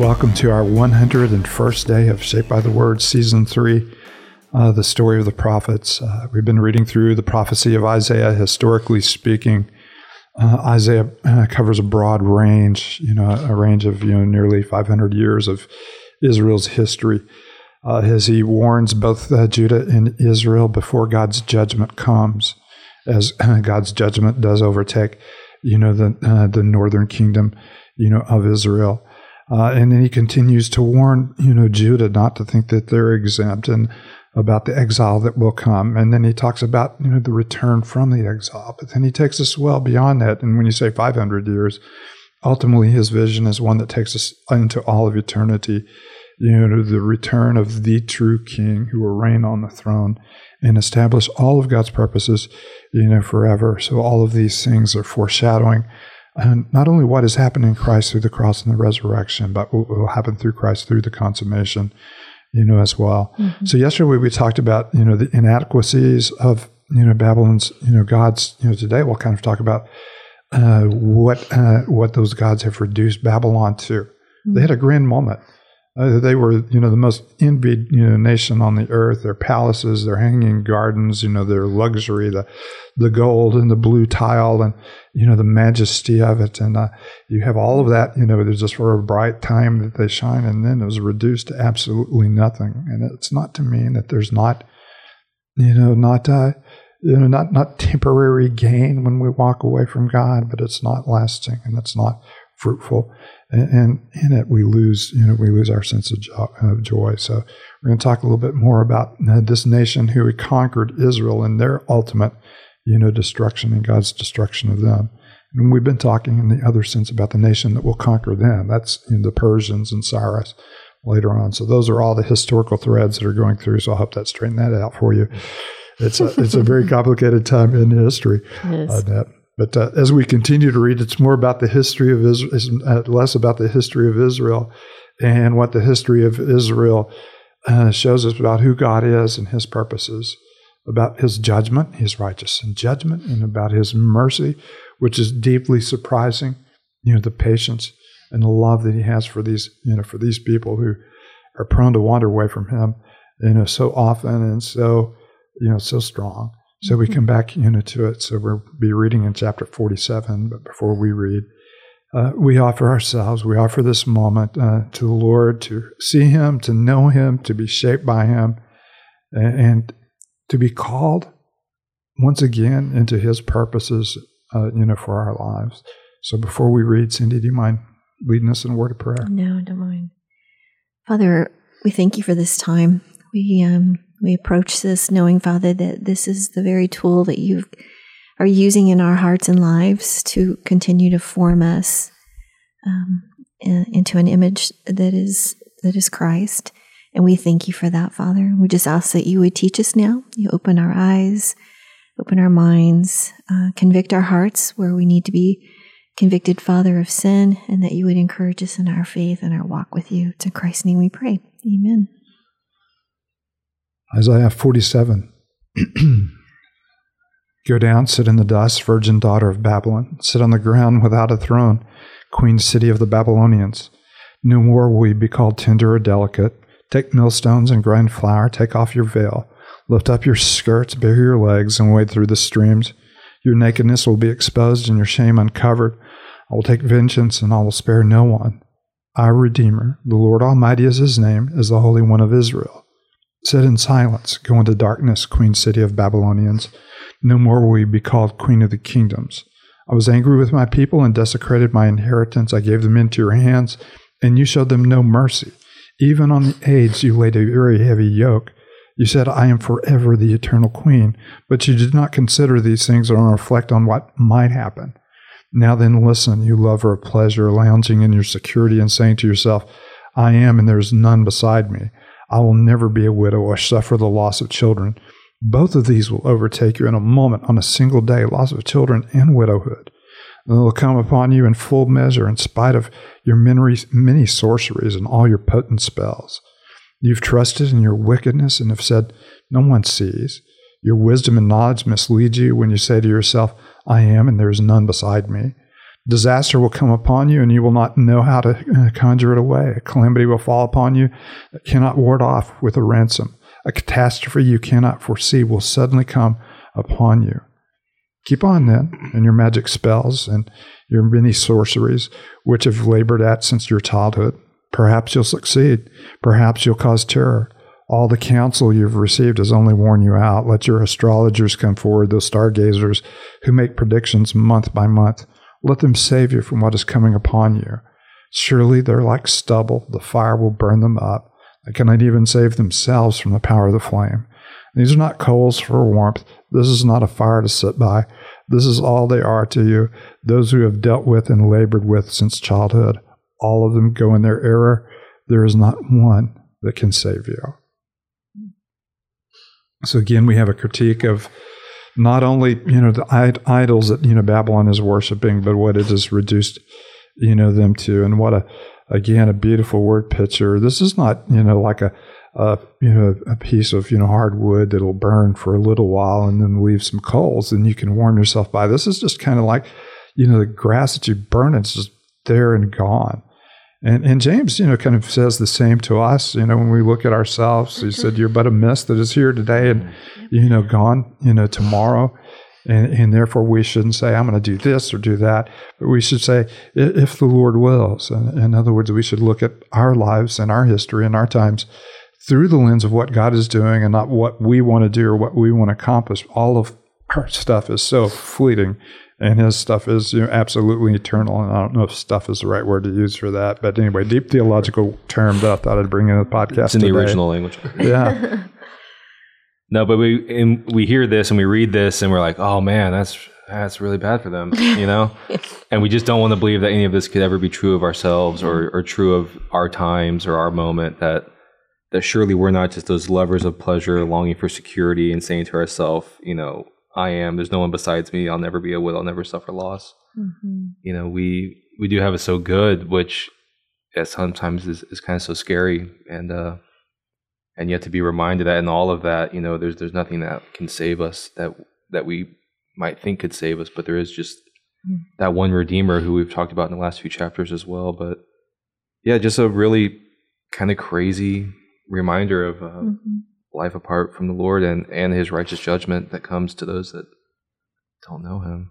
Welcome to our 101st day of Shaped by the Word, Season 3, uh, the story of the prophets. Uh, we've been reading through the prophecy of Isaiah, historically speaking. Uh, Isaiah uh, covers a broad range, you know, a range of you know nearly 500 years of Israel's history, uh, as he warns both uh, Judah and Israel before God's judgment comes, as God's judgment does overtake, you know, the the northern kingdom, you know, of Israel. Uh, and then he continues to warn, you know, Judah not to think that they're exempt and about the exile that will come. And then he talks about, you know, the return from the exile. But then he takes us well beyond that. And when you say 500 years, ultimately his vision is one that takes us into all of eternity, you know, the return of the true king who will reign on the throne and establish all of God's purposes, you know, forever. So all of these things are foreshadowing and not only what has happened in Christ through the cross and the resurrection, but what will happen through Christ through the consummation, you know, as well. Mm-hmm. So yesterday we talked about, you know, the inadequacies of, you know, Babylon's, you know, gods, you know, today we'll kind of talk about uh, what uh, what those gods have reduced Babylon to. Mm-hmm. They had a grand moment. Uh, they were, you know, the most envied, you know, nation on the earth. Their palaces, their hanging gardens, you know, their luxury, the the gold and the blue tile, and you know the majesty of it. And uh, you have all of that, you know, there's just for a bright time that they shine, and then it was reduced to absolutely nothing. And it's not to mean that there's not, you know, not. Uh, you know, not not temporary gain when we walk away from God, but it's not lasting and it's not fruitful and, and, in it we lose you know we lose our sense of, jo- of joy. So we're going to talk a little bit more about uh, this nation who conquered israel and their ultimate you know destruction and god's destruction of them. And we've been talking in the other sense about the nation that will conquer them. That's you know, the persians and cyrus later on. So those are all the historical threads that are going through so i hope that straightened that out for you. It's a, it's a very complicated time in history yes. uh, but uh, as we continue to read, it's more about the history of Israel, uh, less about the history of Israel and what the history of Israel uh, shows us about who God is and his purposes, about his judgment, his righteous and judgment, and about his mercy, which is deeply surprising. You know, the patience and the love that he has for these, you know, for these people who are prone to wander away from him, you know, so often and so, you know, so strong. So we come back you know, to it. So we'll be reading in chapter 47. But before we read, uh, we offer ourselves, we offer this moment uh, to the Lord to see Him, to know Him, to be shaped by Him, and, and to be called once again into His purposes, uh, you know, for our lives. So before we read, Cindy, do you mind leading us in a word of prayer? No, I don't mind. Father, we thank you for this time. We um, we approach this knowing, Father, that this is the very tool that you are using in our hearts and lives to continue to form us um, into an image that is that is Christ. And we thank you for that, Father. We just ask that you would teach us now. You open our eyes, open our minds, uh, convict our hearts where we need to be convicted, Father, of sin, and that you would encourage us in our faith and our walk with you. In Christ's name we pray. Amen. Isaiah 47. Go down, sit in the dust, virgin daughter of Babylon. Sit on the ground without a throne, queen city of the Babylonians. No more will you be called tender or delicate. Take millstones and grind flour. Take off your veil. Lift up your skirts, bare your legs, and wade through the streams. Your nakedness will be exposed and your shame uncovered. I will take vengeance and I will spare no one. Our Redeemer, the Lord Almighty is his name, is the Holy One of Israel. Sit in silence, go into darkness, queen city of Babylonians. No more will you be called queen of the kingdoms. I was angry with my people and desecrated my inheritance. I gave them into your hands, and you showed them no mercy. Even on the aids you laid a very heavy yoke. You said, I am forever the eternal queen, but you did not consider these things or reflect on what might happen. Now then, listen, you lover of pleasure, lounging in your security and saying to yourself, I am, and there is none beside me. I will never be a widow or suffer the loss of children. Both of these will overtake you in a moment, on a single day loss of children and widowhood. They will come upon you in full measure, in spite of your many sorceries and all your potent spells. You've trusted in your wickedness and have said, No one sees. Your wisdom and knowledge mislead you when you say to yourself, I am, and there is none beside me. Disaster will come upon you, and you will not know how to uh, conjure it away. A calamity will fall upon you that cannot ward off with a ransom. A catastrophe you cannot foresee will suddenly come upon you. Keep on then in your magic spells and your many sorceries, which have labored at since your childhood. Perhaps you'll succeed. Perhaps you'll cause terror. All the counsel you've received has only worn you out. Let your astrologers come forward, those stargazers who make predictions month by month. Let them save you from what is coming upon you. Surely they're like stubble. The fire will burn them up. They cannot even save themselves from the power of the flame. These are not coals for warmth. This is not a fire to sit by. This is all they are to you, those who have dealt with and labored with since childhood. All of them go in their error. There is not one that can save you. So again, we have a critique of not only you know the idols that you know Babylon is worshiping, but what it has reduced you know them to, and what a again a beautiful word picture. This is not you know like a, a you know a piece of you know hardwood that'll burn for a little while and then leave some coals and you can warm yourself by. This is just kind of like you know the grass that you burn it's just there and gone. And, and James, you know, kind of says the same to us. You know, when we look at ourselves, he said, "You're but a mist that is here today and, mm-hmm. you know, gone, you know, tomorrow." And, and therefore, we shouldn't say, "I'm going to do this or do that," but we should say, "If the Lord wills." And in other words, we should look at our lives and our history and our times through the lens of what God is doing and not what we want to do or what we want to accomplish. All of our stuff is so fleeting and his stuff is you know, absolutely eternal. And I don't know if stuff is the right word to use for that, but anyway, deep theological term that I thought I'd bring in the podcast. It's in today. the original language. Yeah. no, but we and we hear this and we read this and we're like, oh man, that's that's really bad for them, you know. and we just don't want to believe that any of this could ever be true of ourselves or or true of our times or our moment. That that surely we're not just those lovers of pleasure, longing for security, and saying to ourselves, you know, I am. There's no one besides me. I'll never be a widow. I'll never suffer loss. Mm-hmm. You know, we we do have it so good, which yeah, sometimes is, is kind of so scary, and uh, and yet to be reminded that in all of that, you know, there's there's nothing that can save us that that we might think could save us, but there is just mm-hmm. that one Redeemer who we've talked about in the last few chapters as well. But yeah, just a really kind of crazy reminder of uh, mm-hmm life apart from the Lord and, and his righteous judgment that comes to those that don't know him.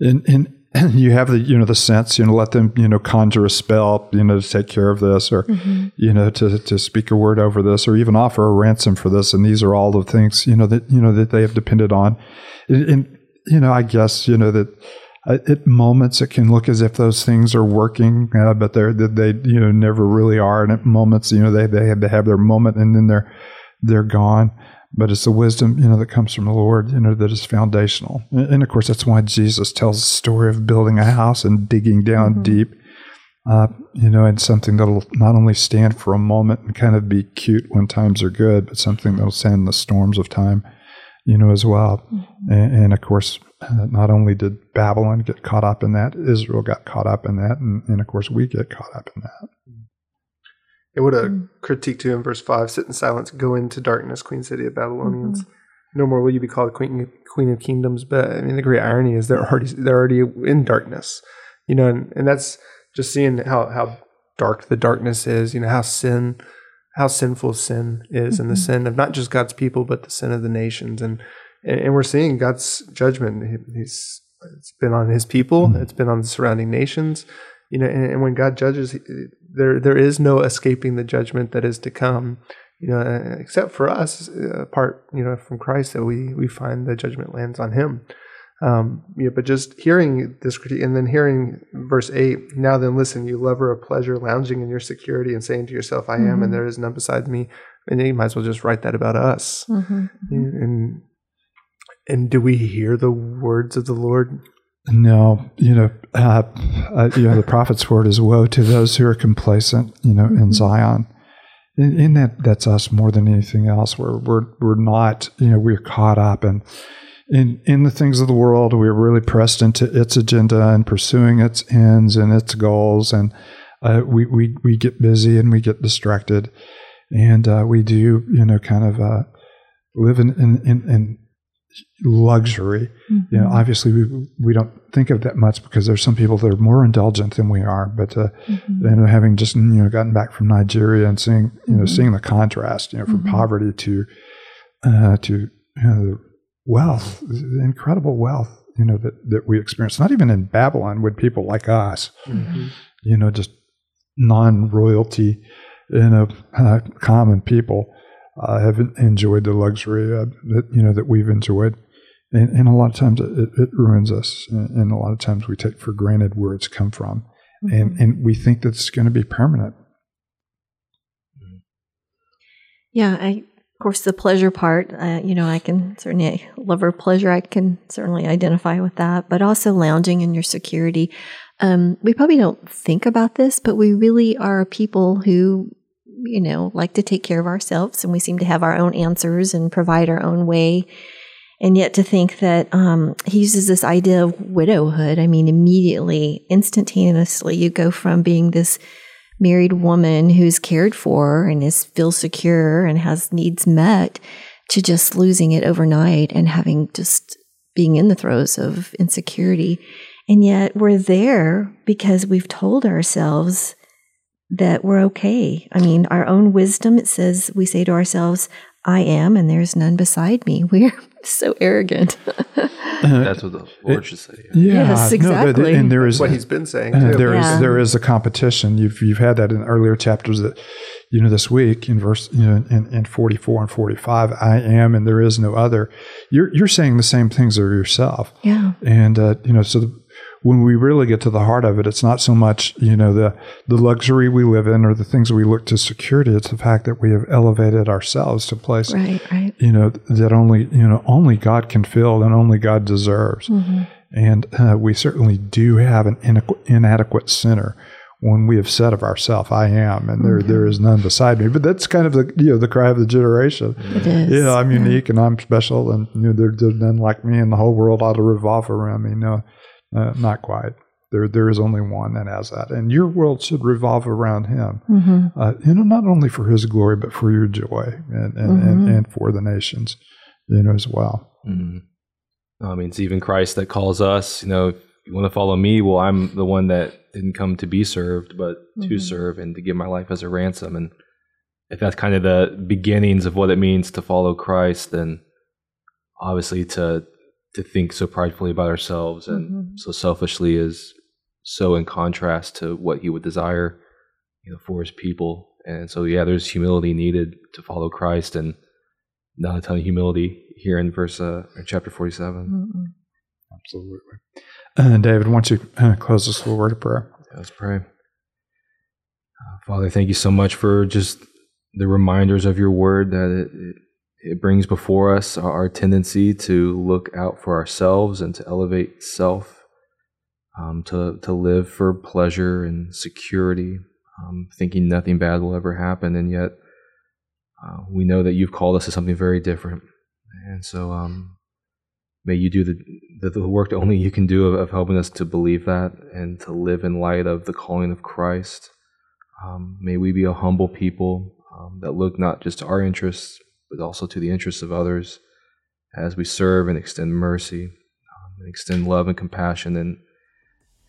And, and you have the you know the sense you know let them you know conjure a spell you know to take care of this or mm-hmm. you know to to speak a word over this or even offer a ransom for this and these are all the things you know that you know that they have depended on and, and you know I guess you know that uh, at moments it can look as if those things are working, uh, but they're they you know never really are. And at moments, you know, they they have to have their moment and then they're they're gone. But it's the wisdom you know that comes from the Lord, you know, that is foundational. And, and of course, that's why Jesus tells the story of building a house and digging down mm-hmm. deep. Uh, you know, and something that'll not only stand for a moment and kind of be cute when times are good, but something that'll stand the storms of time, you know, as well. Mm-hmm. And, and, of course, uh, not only did Babylon get caught up in that, Israel got caught up in that, and, and of course we get caught up in that. It would a mm. critique to in verse five: "Sit in silence, go into darkness, Queen City of Babylonians. Mm-hmm. No more will you be called Queen Queen of Kingdoms." But I mean, the great irony is they're already they're already in darkness, you know, and, and that's just seeing how how dark the darkness is. You know how sin how sinful sin is, mm-hmm. and the mm-hmm. sin of not just God's people, but the sin of the nations, and and, and we're seeing God's judgment. He's it's been on His people. Mm-hmm. It's been on the surrounding nations. You know, and, and, when God judges, there there is no escaping the judgment that is to come. You know, except for us, apart you know from Christ, that we we find the judgment lands on Him. Um, yeah, but just hearing this critique and then hearing verse 8, now then listen, you lover of pleasure, lounging in your security and saying to yourself, I am, mm-hmm. and there is none besides me. And you might as well just write that about us. Mm-hmm. And, and do we hear the words of the Lord? No, you know, uh, uh, you know, the prophet's word is woe to those who are complacent, you know, in. Zion. In, in, that, that's us more than anything else. We're we're we're not, you know, we're caught up in in in the things of the world. We're really pressed into its agenda and pursuing its ends and its goals, and uh, we we we get busy and we get distracted, and uh, we do, you know, kind of uh, live in in, in luxury. You know, obviously we we don't think of that much because there's some people that are more indulgent than we are. But uh, then having just you know gotten back from Nigeria and seeing you know seeing the contrast, you know, from poverty to uh, to you know, wealth, incredible wealth, you know, that that we experience. Not even in Babylon would people like us, you know, just non-royalty, you know, uh, common people uh, have enjoyed the luxury uh, that you know that we've enjoyed, and, and a lot of times it, it ruins us, and, and a lot of times we take for granted where it's come from, and and we think that it's going to be permanent. Yeah, I, of course, the pleasure part, uh, you know, I can certainly, lover pleasure, I can certainly identify with that, but also lounging in your security. Um, we probably don't think about this, but we really are people who, you know, like to take care of ourselves and we seem to have our own answers and provide our own way. And yet to think that um, he uses this idea of widowhood, I mean, immediately, instantaneously, you go from being this married woman who's cared for and is feels secure and has needs met to just losing it overnight and having just being in the throes of insecurity. And yet we're there because we've told ourselves that we're okay. I mean, our own wisdom, it says, we say to ourselves, I am, and there's none beside me. We're so arrogant. That's what the Lord should say. Yeah, Yes, no, but- exactly. and there is what he's been saying. Uh, Too. there is Yeah. there is a competition. You've you've had that in earlier chapters that you know this week in verse you know in, in forty four and forty five. I am, and there is no other. You're you're saying the same things of yourself, yeah. and uh, you know so. The, when we really get to the heart of it, it's not so much you know the the luxury we live in or the things we look to security. It's the fact that we have elevated ourselves to a place Right, right. you know that only you know only God can fill and only God deserves. And uh, we certainly do have an inadequ- inadequate sinner when we have said of ourselves, "I am," and there there is none beside me. But that's kind of the you know the cry of the generation. It is. You know, I'm unique and I'm special, and you know there, there's none like me, and the whole world ought to revolve around me. No, uh, not quite. There, there is only one that has that, and your world should revolve around Him. Mm-hmm. Uh, you know, not only for His glory, but for your joy and and, and, and for the nations, you know, as well. Mhm. I mean, it's even Christ that calls us. You know, if you want to follow me, well, I'm the one that didn't come to be served, but to serve and to give my life as a ransom. And if that's kind of the beginnings of what it means to follow Christ, then obviously to to think so pridefully about ourselves and so selfishly is so in contrast to what He would desire, you know, for His people. And so, yeah, there's humility needed to follow Christ, and not a ton of humility here in verse uh, in chapter 47. Absolutely. And David, why don't you uh, close us with a word of prayer? Let's pray. Uh, Father, thank you so much for just the reminders of your word that it, it, it brings before us our, tendency to look out for ourselves and to elevate self, um, to, to live for pleasure and security, um, thinking nothing bad will ever happen. And yet, uh, we know that you've called us to something very different. And so, um, may you do the, the, the work that only you can do of, of helping us to believe that and to live in light of the calling of Christ. Um, may we be a humble people um, that look not just to our interests, but also to the interests of others as we serve and extend mercy, um, and extend love and compassion and,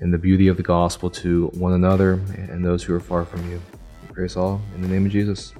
and the beauty of the gospel to one another and those who are far from you. We pray this all in the name of Jesus.